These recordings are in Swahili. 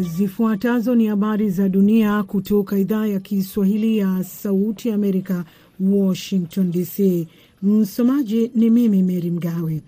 Zifuatazo ni habari za dunia kutoka idhaa ya Kiswahili ya Sauti ya Amerika, Washington DC. Msomaji ni mimi Meri Mgawe.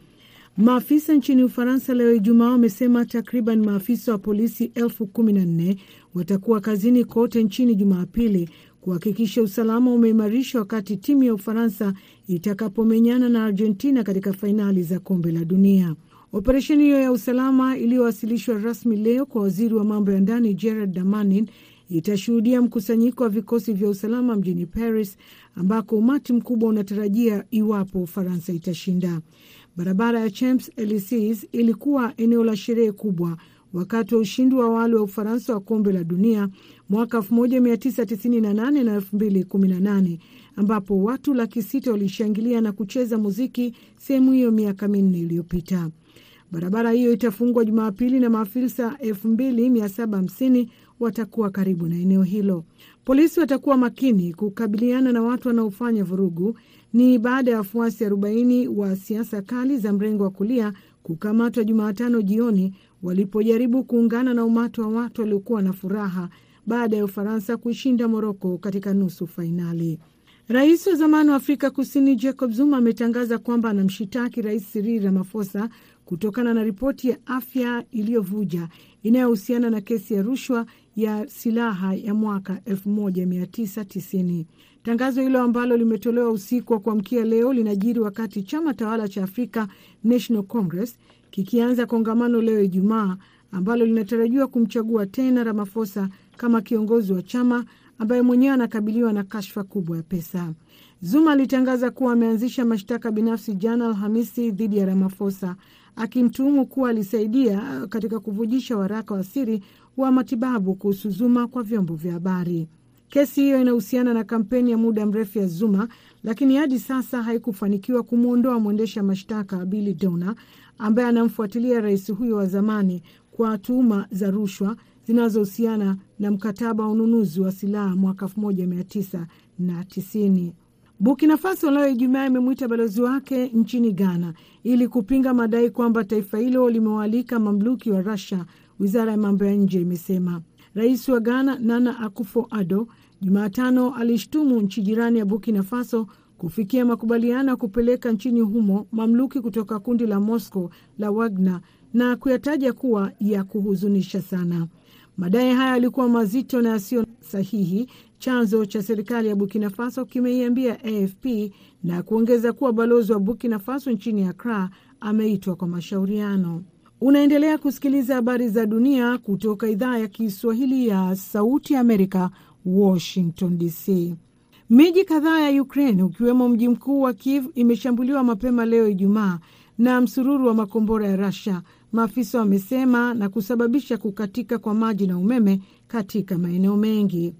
Maafisa nchini Ufaransa leo Ijumaa wamesema takriban maafisa wa polisi elfu kumi na nne watakuwa kazini kote nchini Jumapili kuhakikisha usalama umeimarishwa wakati timu ya Ufaransa itakapomenyana na Argentina katika fainali za kombe la dunia. Operesheni hiyo ya usalama iliyowasilishwa rasmi leo kwa waziri wa mambo ya ndani Gerard Damanin itashuhudia mkusanyiko wa vikosi vya usalama mjini Paris, ambako umati mkubwa unatarajia iwapo Ufaransa itashinda. Barabara ya Champs Elysees ilikuwa eneo la sherehe kubwa wakati wa ushindi wa awali wa Ufaransa wa kombe la dunia mwaka 1998 na 2018 ambapo watu laki sita walishangilia na kucheza muziki sehemu hiyo miaka minne iliyopita. Barabara hiyo itafungwa Jumapili na maafisa 2750 watakuwa karibu na eneo hilo. Polisi watakuwa makini kukabiliana na watu wanaofanya vurugu. Ni baada ya wafuasi 40 wa siasa kali za mrengo wa kulia kukamatwa Jumatano jioni walipojaribu kuungana na umati wa watu waliokuwa na furaha baada ya Ufaransa kuishinda Moroko katika nusu fainali. Rais wa zamani wa Afrika Kusini Jacob Zuma ametangaza kwamba anamshitaki Rais Cyril Ramaphosa kutokana na ripoti ya afya iliyovuja inayohusiana na kesi ya rushwa ya silaha ya mwaka 1990. Tangazo hilo ambalo limetolewa usiku wa kuamkia leo linajiri wakati chama tawala cha Africa National Congress kikianza kongamano leo Ijumaa ambalo linatarajiwa kumchagua tena Ramaphosa kama kiongozi wa chama ambaye mwenyewe anakabiliwa na kashfa kubwa ya pesa. Zuma alitangaza kuwa ameanzisha mashtaka binafsi jana Alhamisi dhidi ya Ramaphosa akimtuhumu kuwa alisaidia katika kuvujisha waraka wa siri wa matibabu kuhusu Zuma kwa vyombo vya habari. Kesi hiyo inahusiana na kampeni ya muda mrefu ya Zuma, lakini hadi sasa haikufanikiwa kumwondoa mwendesha mashtaka Billy Dona ambaye anamfuatilia rais huyo wa zamani kwa tuhuma za rushwa zinazohusiana na mkataba wa ununuzi wa silaha mwaka 1990. Burkina Faso leo Ijumaa imemwita balozi wake nchini Ghana ili kupinga madai kwamba taifa hilo limewaalika mamluki wa Rusia. Wizara ya mambo ya nje imesema rais wa Ghana Nana Akufo-Addo Jumatano alishtumu nchi jirani ya Burkina Faso kufikia makubaliano ya kupeleka nchini humo mamluki kutoka kundi la Moscow la Wagner na kuyataja kuwa ya kuhuzunisha sana. Madai haya yalikuwa mazito na yasiyo sahihi, chanzo cha serikali ya Burkina Faso kimeiambia AFP na kuongeza kuwa balozi wa Burkina Faso nchini Accra ameitwa kwa mashauriano. Unaendelea kusikiliza habari za dunia kutoka idhaa ya Kiswahili ya Sauti Amerika, Washington DC. Miji kadhaa ya Ukraine ukiwemo mji mkuu wa Kiev imeshambuliwa mapema leo Ijumaa na msururu wa makombora ya Russia, maafisa wamesema, na kusababisha kukatika kwa maji na umeme katika maeneo mengi.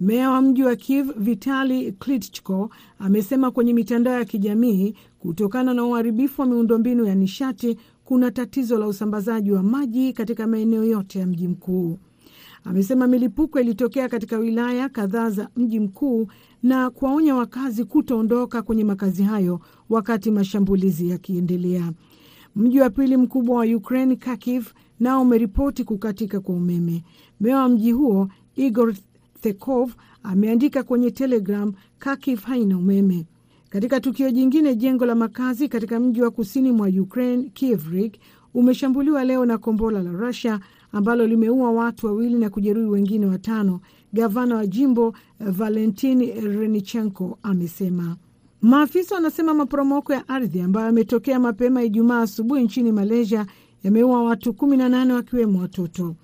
Meya wa mji wa Kiev Vitali Klitschko amesema kwenye mitandao ya kijamii, kutokana na uharibifu wa miundombinu ya nishati, kuna tatizo la usambazaji wa maji katika maeneo yote ya mji mkuu. Amesema milipuko ilitokea katika wilaya kadhaa za mji mkuu na kuwaonya wakazi kutoondoka kwenye makazi hayo wakati mashambulizi yakiendelea. Mji wa pili mkubwa wa Ukraine, Kharkiv, nao umeripoti kukatika kwa umeme. Meya wa mji huo Igor Thekov ameandika kwenye Telegram, Kharkiv haina umeme. Katika tukio jingine, jengo la makazi katika mji wa kusini mwa Ukraine, Kievrik, umeshambuliwa leo na kombora la Rusia ambalo limeua watu wawili na kujeruhi wengine watano. Gavana wa jimbo Valentin Renichenko amesema. Maafisa wanasema maporomoko ya ardhi ambayo yametokea mapema Ijumaa asubuhi nchini Malaysia yameua watu 18 wakiwemo watoto.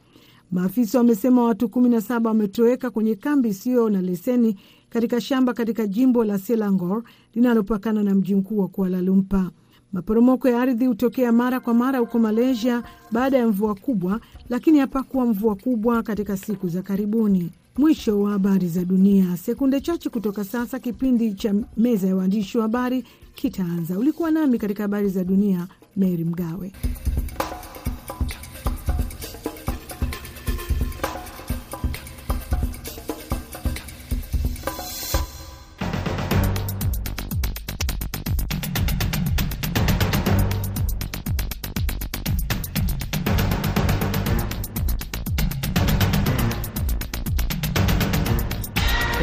Maafisa wamesema watu 17 wametoweka kwenye kambi isiyo na leseni katika shamba katika jimbo la Selangor linalopakana na mji mkuu wa Kuala Lumpur. Maporomoko ya ardhi hutokea mara kwa mara huko Malaysia baada ya mvua kubwa, lakini hapakuwa mvua kubwa katika siku za karibuni. Mwisho wa habari za dunia. Sekunde chache kutoka sasa, kipindi cha meza ya waandishi wa habari kitaanza. Ulikuwa nami katika habari za dunia, Mary Mgawe.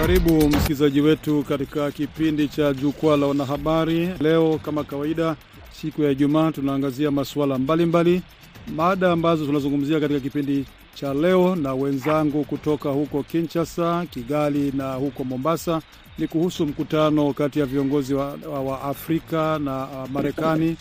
Karibu msikilizaji wetu katika kipindi cha jukwaa la wanahabari. Leo kama kawaida, siku ya Ijumaa, tunaangazia masuala mbalimbali, mada ambazo tunazungumzia katika kipindi cha leo na wenzangu kutoka huko Kinshasa, Kigali na huko Mombasa ni kuhusu mkutano kati ya viongozi wa, wa Afrika na uh, Marekani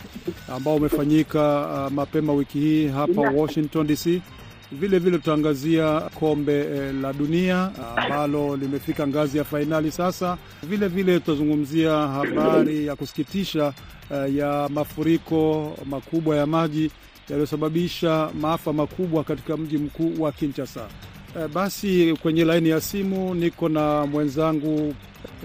ambao umefanyika uh, mapema wiki hii hapa Washington DC. Vile vile tutaangazia kombe eh, la dunia ambalo limefika ngazi ya fainali sasa. Vile vile tutazungumzia habari ya kusikitisha eh, ya mafuriko makubwa ya maji yaliyosababisha maafa makubwa katika mji mkuu wa Kinshasa. Eh, basi kwenye laini ya simu niko na mwenzangu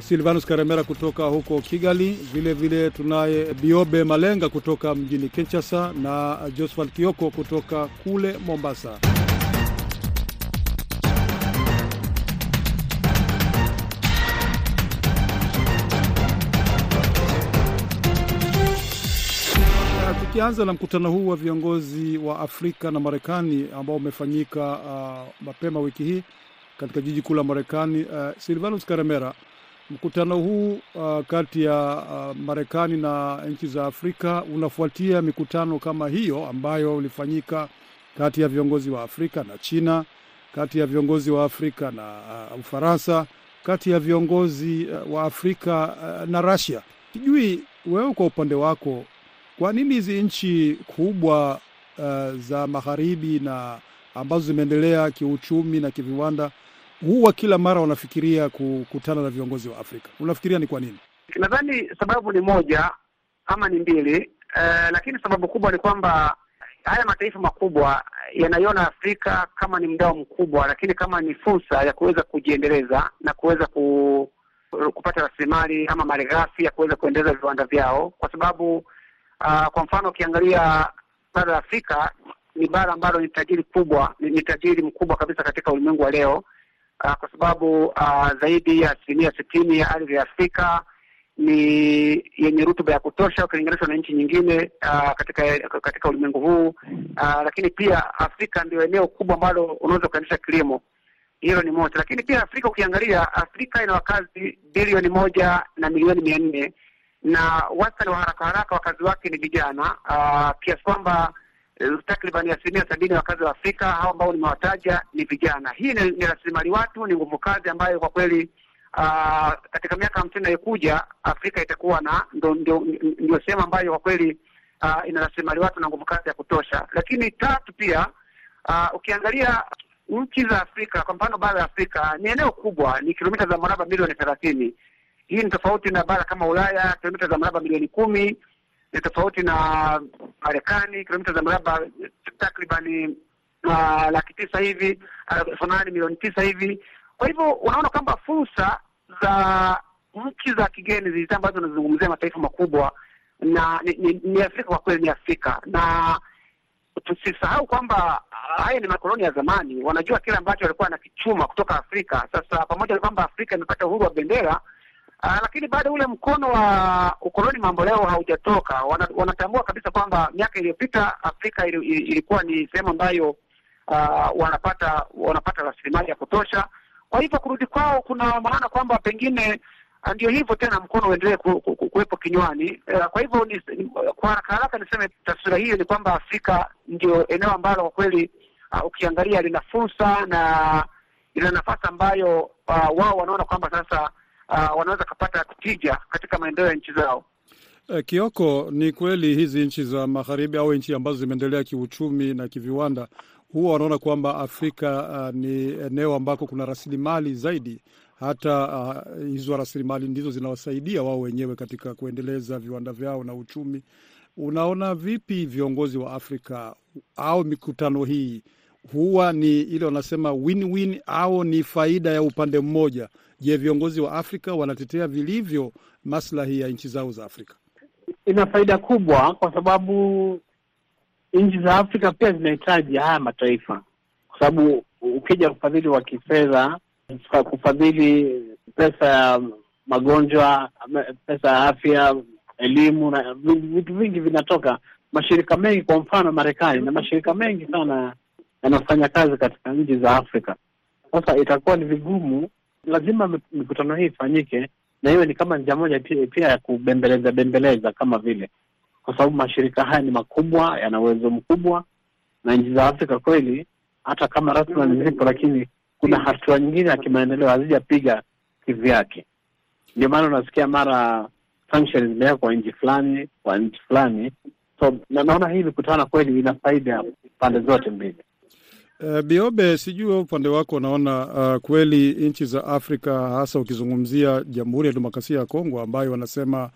Silvanus Karemera kutoka huko Kigali. Vile vile tunaye Biobe Malenga kutoka mjini Kinshasa na Josephat Kioko kutoka kule Mombasa. Tukianza na mkutano huu wa viongozi wa Afrika na Marekani ambao umefanyika uh, mapema wiki hii katika jiji kuu la Marekani. Uh, Silvanus Karemera, mkutano huu uh, kati ya uh, Marekani na nchi za Afrika unafuatia mikutano kama hiyo ambayo ulifanyika kati ya viongozi wa Afrika na China, kati ya viongozi wa Afrika na uh, Ufaransa, kati ya viongozi uh, wa Afrika uh, na Russia. Sijui wewe kwa upande wako kwa nini hizi nchi kubwa uh, za magharibi na ambazo zimeendelea kiuchumi na kiviwanda huwa kila mara wanafikiria kukutana na viongozi wa Afrika? Unafikiria ni kwa nini? Nadhani sababu ni moja ama ni mbili, uh, lakini sababu kubwa ni kwamba haya mataifa makubwa yanaiona Afrika kama ni mdao mkubwa, lakini kama ni fursa ya kuweza kujiendeleza na kuweza ku, kupata rasilimali ama malighafi ya kuweza kuendeleza viwanda vyao, kwa sababu Uh, kwa mfano ukiangalia bara la Afrika ni bara ambalo ni tajiri kubwa, ni, tajiri mkubwa kabisa katika ulimwengu wa leo. Uh, kwa sababu uh, zaidi ya asilimia sitini ya ardhi ya Afrika ni yenye rutuba ya kutosha ukilinganishwa na nchi nyingine uh, katika katika ulimwengu huu. Uh, lakini pia Afrika ndio eneo kubwa ambalo unaweza kuendesha kilimo. Hilo ni moja, lakini pia Afrika ukiangalia, Afrika ina wakazi bilioni moja na milioni mia nne na wastani wa haraka haraka wakazi wake ni vijana uh, kiasi kwamba uh, takriban asilimia sabini ya wakazi wa Afrika hao ambao nimewataja ni vijana. Hii ni, ni rasilimali watu, ni nguvu kazi ambayo kwa kweli uh, katika miaka hamsini inayokuja Afrika itakuwa na ndio sehemu ambayo kwa kweli uh, ina rasilimali watu na nguvu kazi ya kutosha. Lakini tatu pia uh, ukiangalia nchi za Afrika kwa mfano bara la Afrika ni eneo kubwa, ni kilomita za mraba milioni thelathini. Hii ni tofauti na bara kama Ulaya, kilomita za mraba milioni kumi. Ni tofauti na Marekani, kilomita za mraba takribani uh, laki tisa hivi elfu nane milioni tisa hivi. Kwa hivyo unaona kwamba fursa za nchi za kigeni zilizo ambazo zinazungumzia mataifa makubwa na ni, ni, ni Afrika kwa kweli ni Afrika, na tusisahau kwamba haya ni makoloni ya zamani, wanajua kile ambacho walikuwa wanakichuma kutoka Afrika. Sasa pamoja na kwamba Afrika imepata uhuru wa bendera Uh, lakini bado ule mkono wa ukoloni mambo leo haujatoka. Wana, wanatambua kabisa kwamba miaka iliyopita Afrika ili, ili, ilikuwa ni sehemu ambayo uh, wanapata wanapata rasilimali ya kutosha. Kwa hivyo kurudi kwao kuna maana kwamba pengine ndio hivyo tena, mkono uendelee ku, ku, ku, kuwepo kinywani. Uh, kwa hivyo ni, kwa haraka haraka niseme taswira hiyo ni kwamba Afrika ndio eneo ambalo kwa kweli ukiangalia lina fursa na lina nafasi ambayo wao wanaona kwamba sasa Uh, wanaweza kupata tija katika maendeleo ya nchi zao. Uh, Kioko, ni kweli hizi nchi za magharibi au nchi ambazo zimeendelea kiuchumi na kiviwanda huwa wanaona kwamba Afrika uh, ni eneo ambako kuna rasilimali zaidi, hata uh, hizo rasilimali ndizo zinawasaidia wao wenyewe katika kuendeleza viwanda vyao na uchumi. Unaona vipi viongozi wa Afrika au mikutano hii huwa ni ile wanasema win-win au ni faida ya upande mmoja? Je, viongozi wa Afrika wanatetea vilivyo maslahi ya nchi zao za Afrika? Ina faida kubwa, kwa sababu nchi za Afrika pia zinahitaji haya mataifa, kwa sababu ukija ufadhili wa kifedha, kufadhili pesa ya magonjwa, pesa ya afya, elimu na vitu vingi vinatoka mashirika mengi, kwa mfano Marekani na mashirika mengi sana yanafanya kazi katika nchi za Afrika. Sasa itakuwa ni vigumu lazima mikutano hii ifanyike, na hiyo ni kama njia moja pia, ya kubembeleza bembeleza kama vile, kwa sababu mashirika haya ni makubwa, yana uwezo mkubwa, na nchi za Afrika kweli, hata kama rasilimali zipo, lakini kuna hatua nyingine ya kimaendeleo hazijapiga kivyake. Ndio maana unasikia mara sanctions zimewekwa kwa nchi fulani kwa nchi fulani, so na naona hii mikutano kweli ina faida pande zote mbili. Uh, Biobe, sijui upande wako unaona uh, kweli nchi za Afrika hasa ukizungumzia Jamhuri ya Demokrasia ya Kongo ambayo wanasema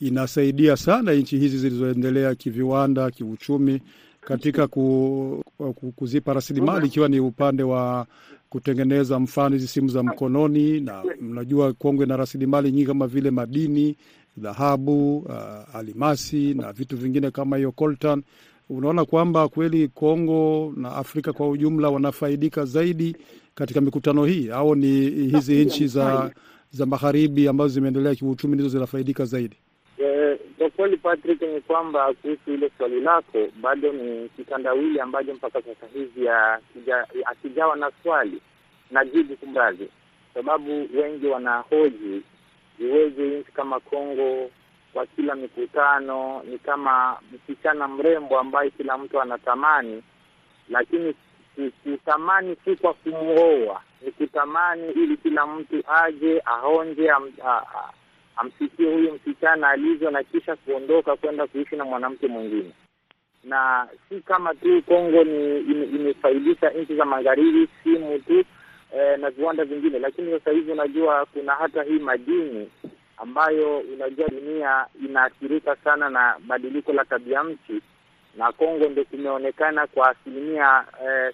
inasaidia sana nchi hizi zilizoendelea kiviwanda, kiuchumi katika ku, ku, kuzipa rasilimali ikiwa ni upande wa kutengeneza mfano hizi simu za mkononi, na mnajua Kongo ina rasilimali nyingi kama vile madini, dhahabu, uh, alimasi na vitu vingine kama hiyo coltan unaona kwamba kweli Kongo na Afrika kwa ujumla wanafaidika zaidi katika mikutano hii, au ni hizi nchi za za magharibi ambazo zimeendelea kiuchumi ndizo zinafaidika zaidi? Kwa kweli, Patrick, ni kwamba kuhusu ile swali lako bado ni kitandawili ambacho mpaka sasa hivi akijawa na swali na jibu kumradhi, sababu wengi wanahoji iweje nchi kama Kongo kwa kila mikutano ni kama msichana mrembo ambaye kila mtu anatamani, lakini kutamani si kwa kumwoa, ni kutamani ili kila mtu aje aonje, am, amsikie huyu msichana alivyo, na kisha kuondoka kwenda kuishi na mwanamke mwingine. Na si kama tu Kongo ni imefaidisha nchi za magharibi, simu tu eh, na viwanda vingine, lakini sasa hivi unajua kuna hata hii madini ambayo unajua dunia inaathirika sana na badiliko la tabia nchi, na Kongo ndio kumeonekana kwa asilimia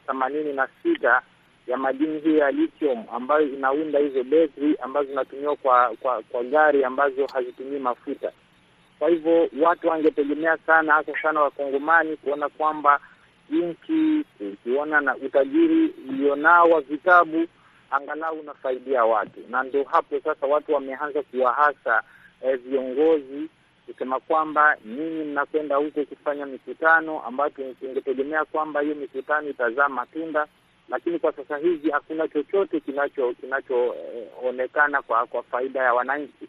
themanini eh, na sita ya madini hiyo ya lithium ambayo inaunda hizo betri ambazo zinatumiwa kwa, kwa kwa gari ambazo hazitumii mafuta. Kwa hivyo watu wangetegemea sana, hasa sana Wakongomani, kuona kwamba nchi ukiona na utajiri ulionao wa vitabu angalau unasaidia watu, na ndio hapo sasa watu wameanza kuwahasa eh, viongozi kusema kwamba nyinyi mnakwenda huko kufanya mikutano ambayo tungetegemea kwamba hiyo mikutano itazaa matunda, lakini kwa sasa hivi hakuna chochote kinacho kinachoonekana eh, kwa kwa faida ya wananchi.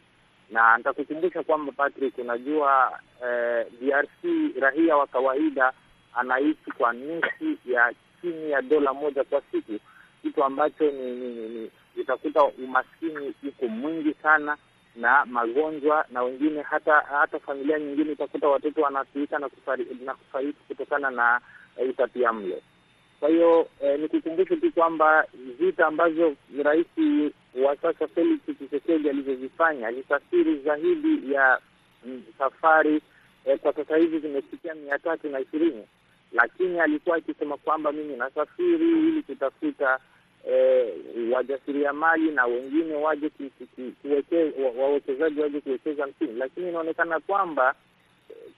Na nitakukumbusha kwamba Patrick, unajua eh, DRC raia wa kawaida anaishi kwa nusu ya chini ya dola moja kwa siku kitu ambacho ni, ni, ni, utakuta umaskini uko mwingi sana na magonjwa, na wengine hata hata familia nyingine utakuta watoto wanaathirika na kufariki na kufariki kutokana na utapia mlo. Kwa hiyo eh, nikukumbushe tu kwamba vita ambazo rais wa sasa Felix Tshisekedi alizozifanya alisafiri zaidi ya m, safari eh, kwa sasa hivi zimefikia mia tatu na ishirini lakini alikuwa akisema kwamba mimi nasafiri ili kutafuta eh, wajasiriamali na wengine waje wawekezaji waje kuwekeza nchini, lakini inaonekana kwamba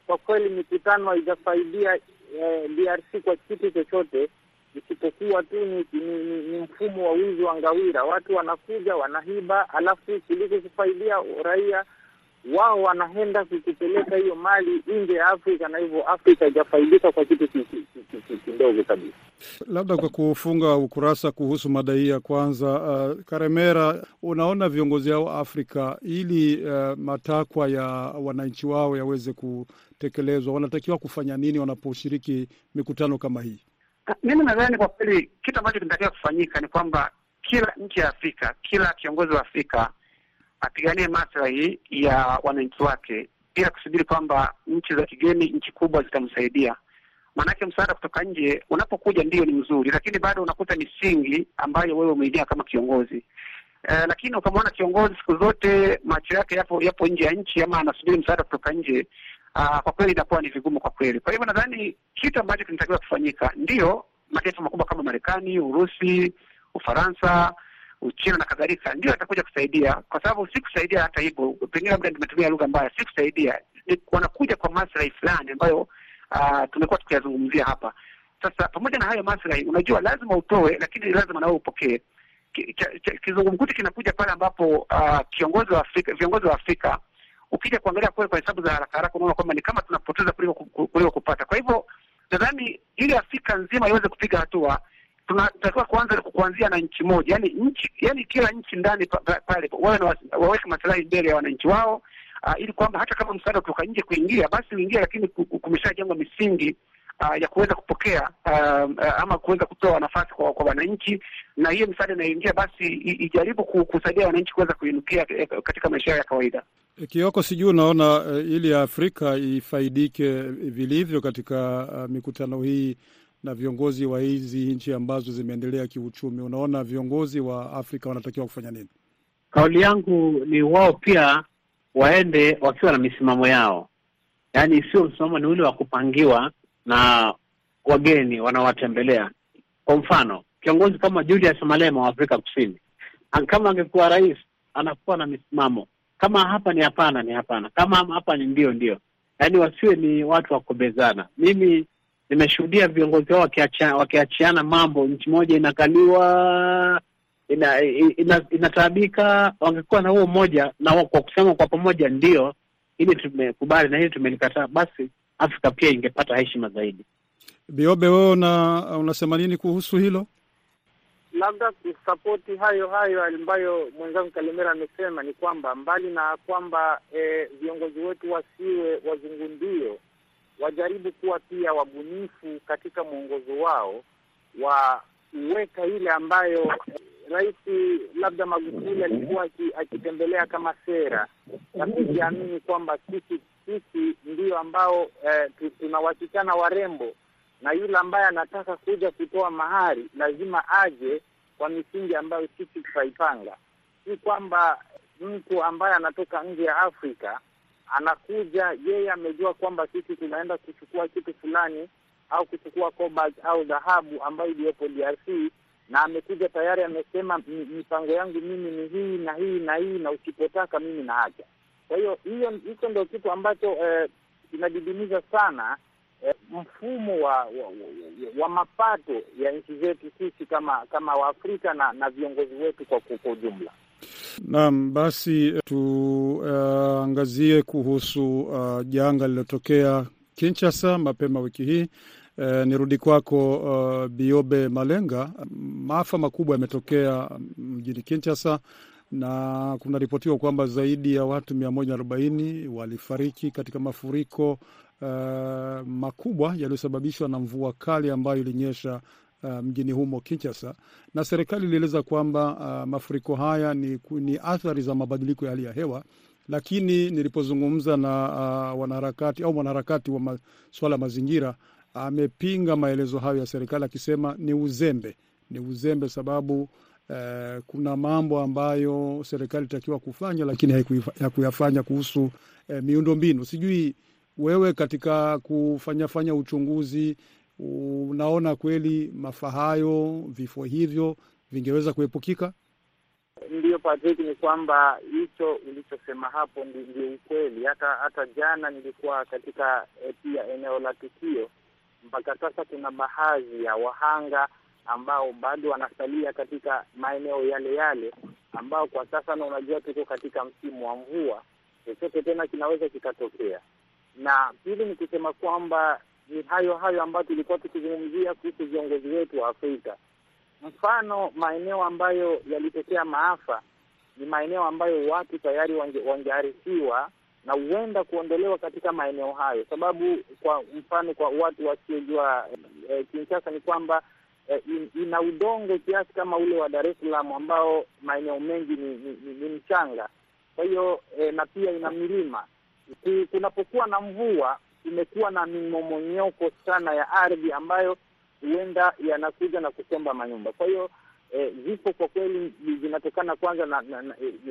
kwa kweli mikutano haijafaidia eh, DRC kwa kitu chochote isipokuwa tu ni, ni, ni, ni mfumo wa wizi wa ngawira. Watu wanakuja wanahiba, alafu kuliko kufaidia raia wao wanaenda kukupeleka hiyo mali nje ya Afrika, na hivyo Afrika haijafaidika kwa kitu kidogo kabisa. Labda kwa kufunga ukurasa kuhusu mada hii ya kwanza, uh, Karemera, unaona viongozi hao Afrika ili uh, matakwa ya wananchi wao yaweze kutekelezwa, wanatakiwa kufanya nini wanaposhiriki mikutano kama hii? Mimi nadhani kwa kweli kitu ambacho kinatakiwa kufanyika ni kwamba kila nchi ya Afrika, kila kiongozi wa Afrika apiganie maslahi ya wananchi wake bila kusubiri kwamba nchi za kigeni, nchi kubwa zitamsaidia. Maanake msaada kutoka nje unapokuja ndio ni mzuri, lakini bado unakuta misingi ambayo wewe umeingia kama kiongozi eh, lakini ukamwona kiongozi siku zote macho yake yapo yapo nje ya nchi ama anasubiri msaada kutoka nje, aa, kwa kweli inakuwa ni vigumu kwa kweli. Kwa hivyo nadhani kitu ambacho kinatakiwa kufanyika, ndiyo mataifa makubwa kama Marekani, Urusi, Ufaransa Uchina na kadhalika ndio atakuja kusaidia, kwa sababu si kusaidia hata hivyo, pengine labda nimetumia lugha mbaya, si kusaidia, ni wanakuja kwa maslahi fulani ambayo uh, tumekuwa tukiyazungumzia hapa. Sasa pamoja na hayo maslahi, unajua lazima utoe, lakini lazima nawe upokee. Kizungumkuti kinakuja pale ambapo uh, kiongozi wa Afrika, viongozi wa Afrika ukija kuangalia kule kwa hesabu za haraka haraka, unaona kwamba ni kama tunapoteza kuliko kupata. Kwa hivyo nadhani ili Afrika nzima iweze kupiga hatua tunatakiwa kuanza kuanzia na nchi moja, yani nchi, yani kila nchi ndani pale wawe waweke maslahi mbele ya wananchi wao, uh, ili kwamba hata kama msaada kutoka nje kuingia basi uingia, lakini kumeshajengwa misingi uh, ya kuweza kupokea uh, ama kuweza kutoa nafasi kwa kwa wananchi, na hiyo misaada inayoingia basi ijaribu kusaidia wananchi kuweza kuinukia katika maisha ya kawaida. Kioko, sijui unaona uh, ili Afrika ifaidike vilivyo katika uh, mikutano hii na viongozi wa hizi nchi ambazo zimeendelea kiuchumi, unaona viongozi wa Afrika wanatakiwa kufanya nini? Kauli yangu ni wao pia waende wakiwa na misimamo yao, yaani sio msimamo ni ule wa kupangiwa na wageni wanaowatembelea. Kwa mfano, kiongozi kama Julius Malema wa Afrika Kusini, kama angekuwa rais, anakuwa na misimamo kama hapa ni hapana, ni hapana, kama hapa ni ndio, ndio, yaani wasiwe ni watu wa kubezana. Mimi nimeshuhudia viongozi wao wakiachiana wakiachiana mambo, nchi moja inakaliwa ina, ina, inataabika. Wangekuwa na huo mmoja na kwa kusema kwa pamoja ndio, ili tumekubali na hili tumelikataa, basi Afrika pia ingepata heshima zaidi. Biobe, wewe una, unasema nini kuhusu hilo? Labda kusapoti hayo hayo ambayo mwenzangu Kalemera amesema ni kwamba mbali na kwamba viongozi e, wetu wasiwe wazungundio wajaribu kuwa pia wabunifu katika mwongozo wao wa kuweka ile ambayo Rais labda Magufuli alikuwa akitembelea kama sera na kujiamini kwamba sisi sisi ndio ambao eh, tuna wasichana warembo, na yule ambaye anataka kuja kutoa mahari lazima aje kwa misingi ambayo sisi tutaipanga. Si kwamba mtu ambaye anatoka nje ya Afrika anakuja yeye amejua kwamba sisi tunaenda kuchukua kitu fulani au kuchukua cobalt au dhahabu ambayo iliyopo DRC, na amekuja tayari amesema mipango yangu mimi ni hii na hii na hii, na usipotaka mimi na haja. Kwa hiyo hiyo hicho ndio kitu ambacho eh, sana eh, mfumo wa, wa, wa, wa mapato ya nchi zetu sisi kama kama Waafrika na, na viongozi wetu kwa ujumla. Naam, basi tuangazie uh, kuhusu uh, janga lililotokea Kinshasa mapema wiki hii. E, nirudi kwako uh, Biobe Malenga. Maafa makubwa yametokea mjini Kinshasa na kunaripotiwa kwamba zaidi ya watu mia moja arobaini walifariki katika mafuriko uh, makubwa yaliyosababishwa na mvua kali ambayo ilinyesha Uh, mjini humo Kinshasa, na serikali ilieleza kwamba uh, mafuriko haya ni, ni athari za mabadiliko ya hali ya hewa, lakini nilipozungumza na uh, wanaharakati au mwanaharakati wa masuala ya mazingira amepinga uh, maelezo hayo ya serikali akisema ni uzembe, ni uzembe sababu uh, kuna mambo ambayo serikali itakiwa kufanya lakini hakuyafanya kuhusu uh, miundo mbinu. Sijui wewe katika kufanyafanya uchunguzi unaona kweli maafa hayo, vifo hivyo vingeweza kuepukika? Ndiyo Patrick, ni kwamba hicho ulichosema hapo ndio ukweli. Hata hata jana nilikuwa katika pia eneo la tukio. Mpaka sasa kuna baadhi ya wahanga ambao bado wanasalia katika maeneo yale yale, ambao kwa sasa, na unajua tuko katika msimu wa mvua, chochote tena kinaweza kikatokea. Na pili ni kusema kwamba ni hayo hayo ambayo tulikuwa tukizungumzia kuhusu viongozi wetu wa Afrika. Mfano, maeneo ambayo yalitokea maafa ni maeneo ambayo watu tayari wangearifiwa na huenda kuondolewa katika maeneo hayo, sababu kwa mfano, kwa watu wasiojua e, Kinshasa ni kwamba e, in, ina udongo kiasi kama ule wa Dar es Salaam ambao maeneo mengi ni, ni, ni, ni mchanga. Kwa hiyo e, na pia ina milima. Kunapokuwa na mvua imekuwa na mimomonyoko sana ya ardhi ambayo huenda yanakuja na kusomba manyumba. Kwa hiyo vifo eh, kwa kweli vinatokana kwanza na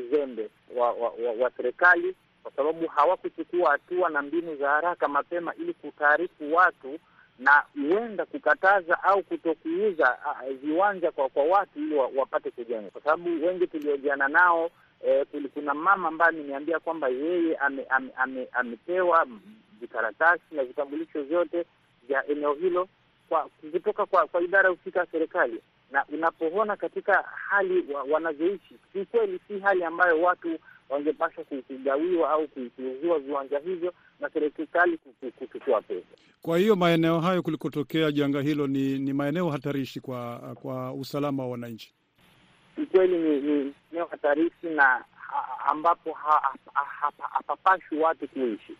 uzembe wa, wa, wa, wa serikali kwa sababu hawakuchukua hatua na mbinu za haraka mapema ili kutaarifu watu na huenda kukataza au kutokuuza viwanja kwa kwa watu ili wa, wapate kujenga, kwa sababu wengi tuliojiana nao eh, kuna mama ambaye ameniambia kwamba yeye amepewa ame, ame, ame vikaratasi na vitambulisho vyote vya eneo hilo kwa kutoka kwa, kwa idara husika ya serikali, na unapoona katika hali wa, wanazoishi si kweli, si hali ambayo watu wangepaswa kugawiwa au kuuziwa viwanja hivyo na serikali kuchukua pesa. Kwa hiyo maeneo hayo kulikotokea janga hilo ni, ni maeneo hatarishi kwa kwa usalama wa wananchi. Kikweli ni ni eneo hatarishi na ambapo hapapashi watu kuishi.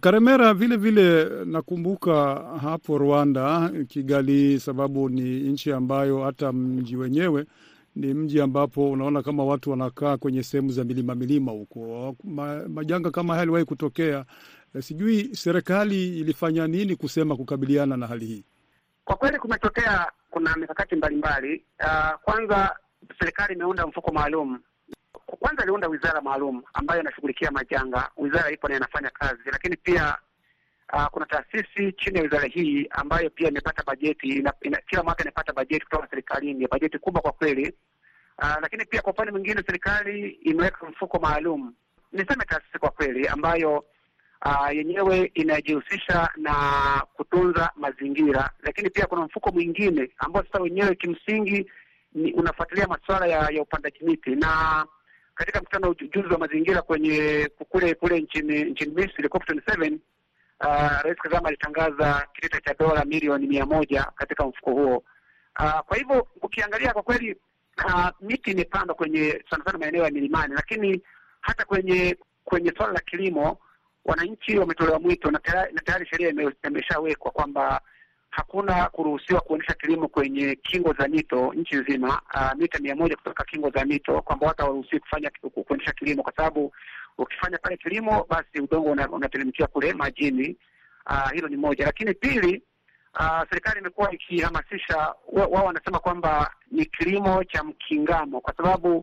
Karemera, vile vile nakumbuka hapo Rwanda, Kigali, sababu ni nchi ambayo hata mji wenyewe ni mji ambapo unaona kama watu wanakaa kwenye sehemu za milima milima huko. Ma, majanga kama haya yaliwahi kutokea. Sijui serikali ilifanya nini kusema kukabiliana na hali hii. Kwa kweli kumetokea, kuna mikakati mbalimbali. Uh, kwanza serikali imeunda mfuko maalum. Kwanza aliunda wizara maalum ambayo inashughulikia majanga. Wizara ipo na inafanya kazi, lakini pia uh, kuna taasisi chini ya wizara hii ambayo pia imepata bajeti ina, ina, kila mwaka inapata bajeti kutoka serikalini, bajeti kubwa kwa kweli. Uh, lakini pia kwa upande mwingine serikali imeweka mfuko maalum, niseme taasisi kwa kweli ambayo uh, yenyewe inajihusisha na kutunza mazingira, lakini pia kuna mfuko mwingine ambao sasa wenyewe kimsingi ni unafuatilia masuala ya, ya upandaji miti na katika mkutano wa ujuzi wa mazingira kwenye kule kule nchini nchini Misri COP27 uh, Rais Kagame alitangaza kitita cha dola milioni mia moja katika mfuko huo. Uh, kwa hivyo ukiangalia kwa kweli uh, miti imepandwa kwenye sana sana maeneo ya milimani, lakini hata kwenye kwenye suala la kilimo wananchi wametolewa mwito na tayari sheria imeshawekwa kwamba hakuna kuruhusiwa kuendesha kilimo kwenye kingo za mito nchi nzima, uh, mita mia moja kutoka kingo za mito, kwamba watu hawaruhusiwi kufanya kuendesha kilimo, kwa sababu ukifanya pale kilimo basi udongo unateremkia kule majini. Uh, hilo ni moja, lakini pili, uh, serikali imekuwa ikihamasisha wao, wanasema kwamba ni kilimo cha mkingamo, kwa sababu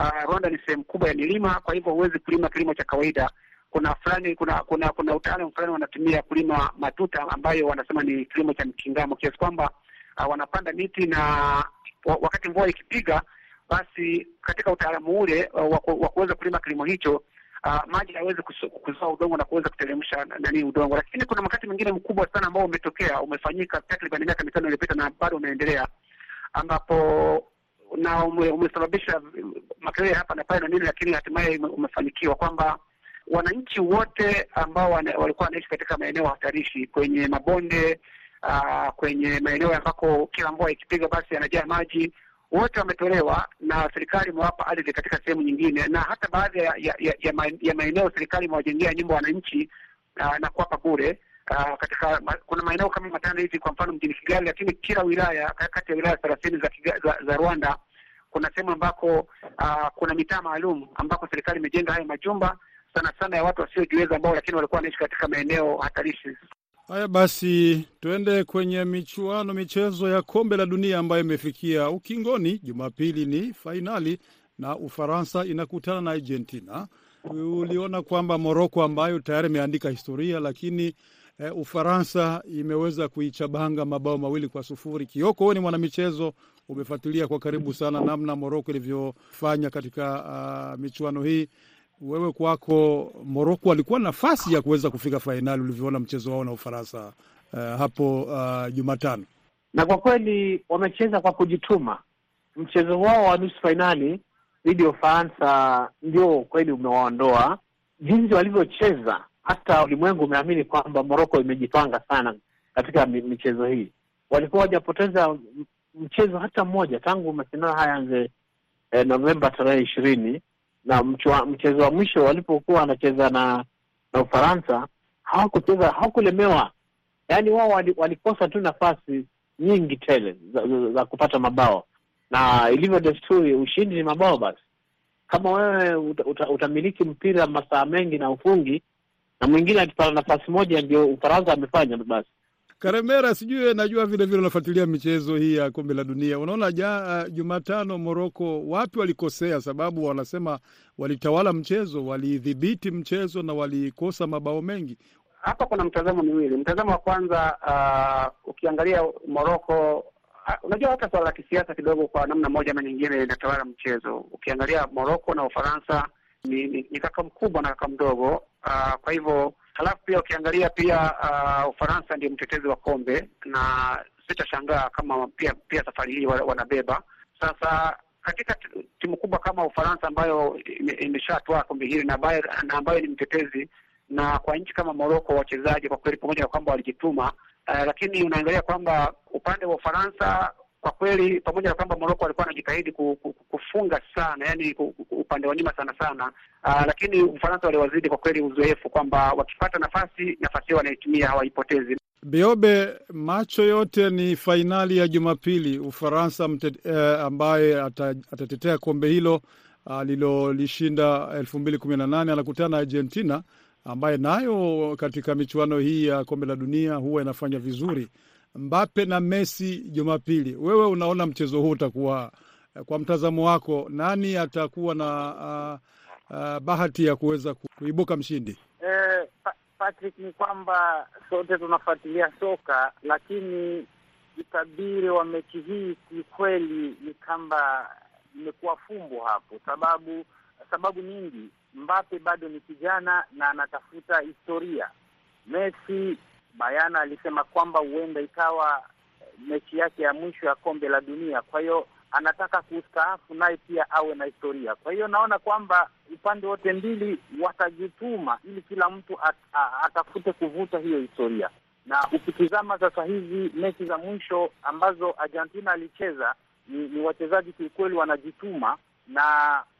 uh, Rwanda ni sehemu kubwa ya milima, kwa hivyo huwezi kulima kilimo cha kawaida kuna fulani kuna kuna kuna utaalamu fulani wanatumia kulima matuta ambayo wanasema ni kilimo cha mkingamo, kiasi kwamba uh, wanapanda miti na wakati mvua ikipiga, basi katika utaalamu ule uh, wa kuweza kulima kilimo hicho uh, maji hayawezi kuzoa udongo na kuweza kuteremsha nani udongo. Lakini kuna wakati mwingine mkubwa sana ambao umetokea umefanyika takriban miaka mitano iliyopita na bado unaendelea, ambapo na umesababisha makelele hapa na pale na nini, lakini hatimaye umefanikiwa kwamba wananchi wote ambao wana, walikuwa wanaishi katika maeneo hatarishi kwenye mabonde uh, kwenye maeneo ambako kila mvua ikipiga basi yanajaa maji, wote wametolewa na serikali imewapa ardhi katika sehemu nyingine, na hata baadhi ya, ya, ya, maeneo serikali imewajengea nyumba wananchi uh, na kuwapa bure uh, katika kuna maeneo kama matano hivi, kwa mfano mjini Kigali, lakini kila wilaya kati ya wilaya thelathini za, za, za Rwanda kuna sehemu ambako uh, kuna mitaa maalum ambako serikali imejenga hayo majumba sana sana ya watu wasiojiweza ambao lakini walikuwa wanaishi katika maeneo hatarishi. Haya basi, tuende kwenye michuano, michezo ya kombe la dunia ambayo imefikia ukingoni. Jumapili ni fainali na Ufaransa inakutana na Argentina. Uliona kwamba Moroko ambayo tayari imeandika historia, lakini eh, Ufaransa imeweza kuichabanga mabao mawili kwa sufuri. Kioko, wewe ni mwanamichezo, umefuatilia kwa karibu sana namna Moroko ilivyofanya katika uh, michuano hii wewe kwako, Moroko walikuwa nafasi ya kuweza kufika fainali ulivyoona mchezo wao na Ufaransa uh, hapo uh, Jumatano? Na kwa kweli wamecheza kwa kujituma. Mchezo wao wa nusu fainali dhidi ya Ufaransa ndio kweli umewaondoa. Jinsi walivyocheza, hata ulimwengu umeamini kwamba Moroko imejipanga sana katika michezo hii. Walikuwa wajapoteza mchezo hata mmoja tangu mashindano haya anze eh, Novemba tarehe ishirini na mchezo wa mwisho walipokuwa wanacheza na na Ufaransa hawakucheza, hawakulemewa. Yaani wao walikosa tu nafasi nyingi tele za, za, za kupata mabao, na ilivyo desturi, ushindi ni mabao. Basi kama wewe uta, uta, utamiliki mpira masaa mengi na ufungi, na mwingine akipata nafasi moja, ndio Ufaransa amefanya basi Karemera, sijui najua vile vile unafuatilia michezo hii ya kombe la dunia. Unaona ja uh, Jumatano Moroko wapi walikosea? Sababu wanasema walitawala mchezo, walidhibiti mchezo na walikosa mabao mengi. Hapa kuna mtazamo miwili. Mtazamo wa kwanza, uh, ukiangalia Moroko, uh, unajua hata swala la kisiasa kidogo, kwa namna moja ama nyingine, inatawala mchezo. Ukiangalia Moroko na Ufaransa ni, ni, ni kaka mkubwa na kaka mdogo, uh, kwa hivyo Halafu pia ukiangalia pia uh, Ufaransa ndio mtetezi wa kombe na sitashangaa kama pia pia safari hii wanabeba. Sasa katika timu kubwa kama Ufaransa ambayo imeshatoa kombe hili na ambayo, na ambayo ni mtetezi, na kwa nchi kama Morocco wachezaji kwa kweli, pamoja na kwamba walijituma uh, lakini unaangalia kwamba upande wa Ufaransa kwa kweli, pamoja na kwamba Morocco alikuwa anajitahidi kufunga sana, yani upande wa nyuma sana sana, uh, lakini Ufaransa waliwazidi kwa kweli uzoefu, kwamba wakipata nafasi nafasi hiyo wanaitumia, hawaipotezi. Biobe, macho yote ni fainali ya Jumapili. Ufaransa eh, ambaye atatetea kombe hilo alilolishinda elfu mbili kumi na nane anakutana na Argentina ambaye nayo katika michuano hii ya kombe la dunia huwa inafanya vizuri. Mbape na Messi Jumapili, wewe unaona mchezo huu utakuwa, kwa mtazamo wako, nani atakuwa na uh, uh, bahati ya kuweza kuibuka mshindi? Eh, Patrick, ni kwamba sote tunafuatilia soka, lakini utabiri wa mechi hii kiukweli ni kwamba imekuwa fumbo hapo, sababu sababu nyingi. Mbappe bado ni kijana na anatafuta historia. Messi bayana alisema kwamba huenda ikawa mechi yake ya mwisho ya kombe la dunia, kwa hiyo anataka kustaafu naye pia awe na historia. Kwa hiyo naona kwamba upande wote mbili watajituma ili kila mtu at, a, atafute kuvuta hiyo historia. Na ukitizama sasa hivi mechi za mwisho ambazo Argentina alicheza ni, ni wachezaji kiukweli wanajituma, na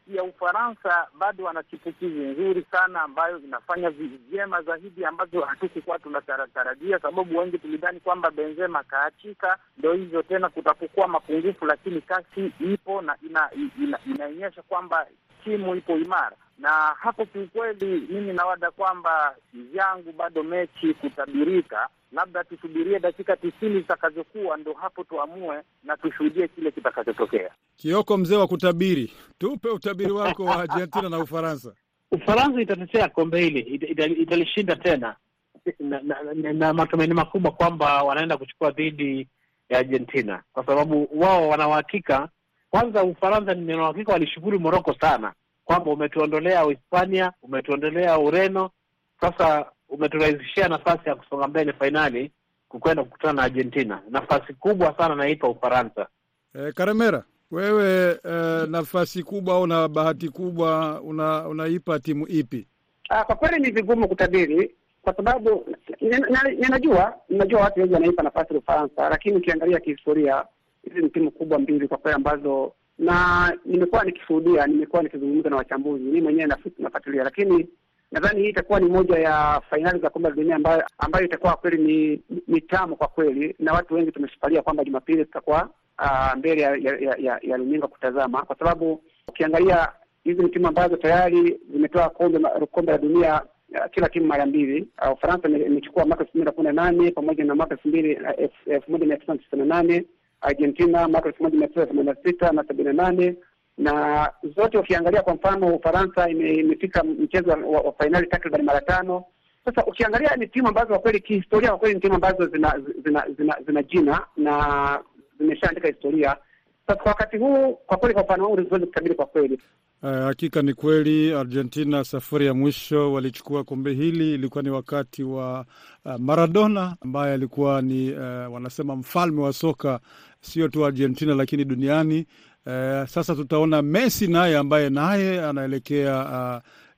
pia Ufaransa bado wana chipukizi nzuri sana ambayo inafanya vyema zaidi ambazo hatukukuwa tunatarajia, sababu wengi tulidhani kwamba Benzema kaachika, ndo hivyo tena kutapokuwa mapungufu, lakini kasi ipo na ina, ina, inaonyesha kwamba timu ipo imara. Na hapo kiukweli, mimi nawada kwamba vyangu bado mechi kutabirika, labda tusubirie dakika tisini zitakazokuwa, ndo hapo tuamue na tushuhudie kile kitakachotokea. Kioko, mzee wa kutabiri, tupe utabiri wako wa Argentina na Ufaransa. Ufaransa itatetea kombe hili, italishinda tena na, na, na, na matumaini makubwa kwamba wanaenda kuchukua dhidi ya Argentina kwa sababu wao wanauhakika. Kwanza Ufaransa ninauhakika walishukuru Moroko sana kwamba umetuondolea Uhispania, umetuondolea Ureno, sasa umeturahisishia nafasi ya kusonga mbele fainali kukwenda kukutana na Argentina. Nafasi kubwa sana naipa Ufaransa. E, Karemera, wewe e, nafasi kubwa au na bahati kubwa una, unaipa timu ipi? Aa, kwa kweli ni vigumu kutabiri kwa sababu ninajua ninajua watu wengi wanaipa nafasi Ufaransa, lakini ukiangalia kihistoria hizi ni timu kubwa mbili kwa kweli ambazo na nimekuwa nikishuhudia, nimekuwa nikizungumza na wachambuzi, mimi mwenyewe nafuatilia, lakini nadhani hii itakuwa ni moja ya fainali za kombe la dunia ambayo ambayo itakuwa kweli ni, ni kwa kweli, na watu wengi tumeshikilia kwamba Jumapili tutakuwa uh, mbele ya ya, ya, ya runinga kutazama, kwa sababu ukiangalia hizi ni timu ambazo tayari zimetoa kombe la dunia uh, kila timu mara mbili. Ufaransa uh, imechukua mwaka elfu mbili na kumi na nane pamoja na mwaka elfu mbili elfu moja mia tisa tisini na nane. Argentina mwaka elfu moja mia tisa themanini na sita na sabini na nane na zote ukiangalia, kwa mfano Ufaransa imefika mchezo wa, wa fainali takriban mara tano. Sasa ukiangalia ni timu ambazo kwa kweli kihistoria, kwa kweli ni timu ambazo zina zina zina, zina jina na zimeshaandika historia. Sasa kwa wakati huu, kwa kweli, kwa mfano wangu siwezi kutabiri kwa kweli. Uh, hakika ni kweli Argentina safari ya mwisho walichukua kombe hili ilikuwa ni wakati wa uh, Maradona ambaye alikuwa ni uh, wanasema mfalme wa soka sio tu Argentina lakini duniani. Uh, sasa tutaona Messi naye ambaye naye anaelekea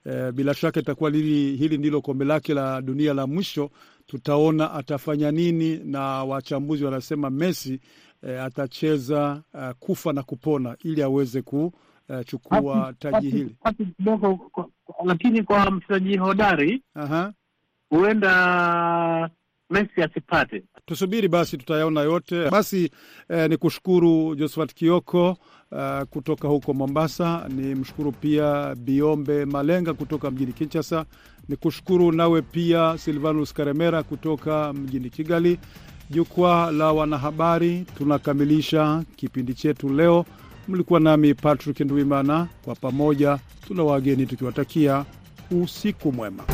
uh, uh, bila shaka itakuwa hili, hili ndilo kombe lake la dunia la mwisho. Tutaona atafanya nini, na wachambuzi wanasema Messi uh, atacheza uh, kufa na kupona ili aweze ku Uh, chukua taji hili kidogo, lakini kwa mchezaji hodari huenda Messi asipate. Tusubiri basi, tutayaona yote. Basi eh, ni kushukuru Josephat Kioko uh, kutoka huko Mombasa. Ni mshukuru pia Biombe Malenga kutoka mjini Kinshasa. Ni kushukuru nawe pia Silvanus Karemera kutoka mjini Kigali. Jukwaa la wanahabari, tunakamilisha kipindi chetu leo. Mlikuwa nami Patrick Ndwimana, kwa pamoja tuna wageni tukiwatakia usiku mwema.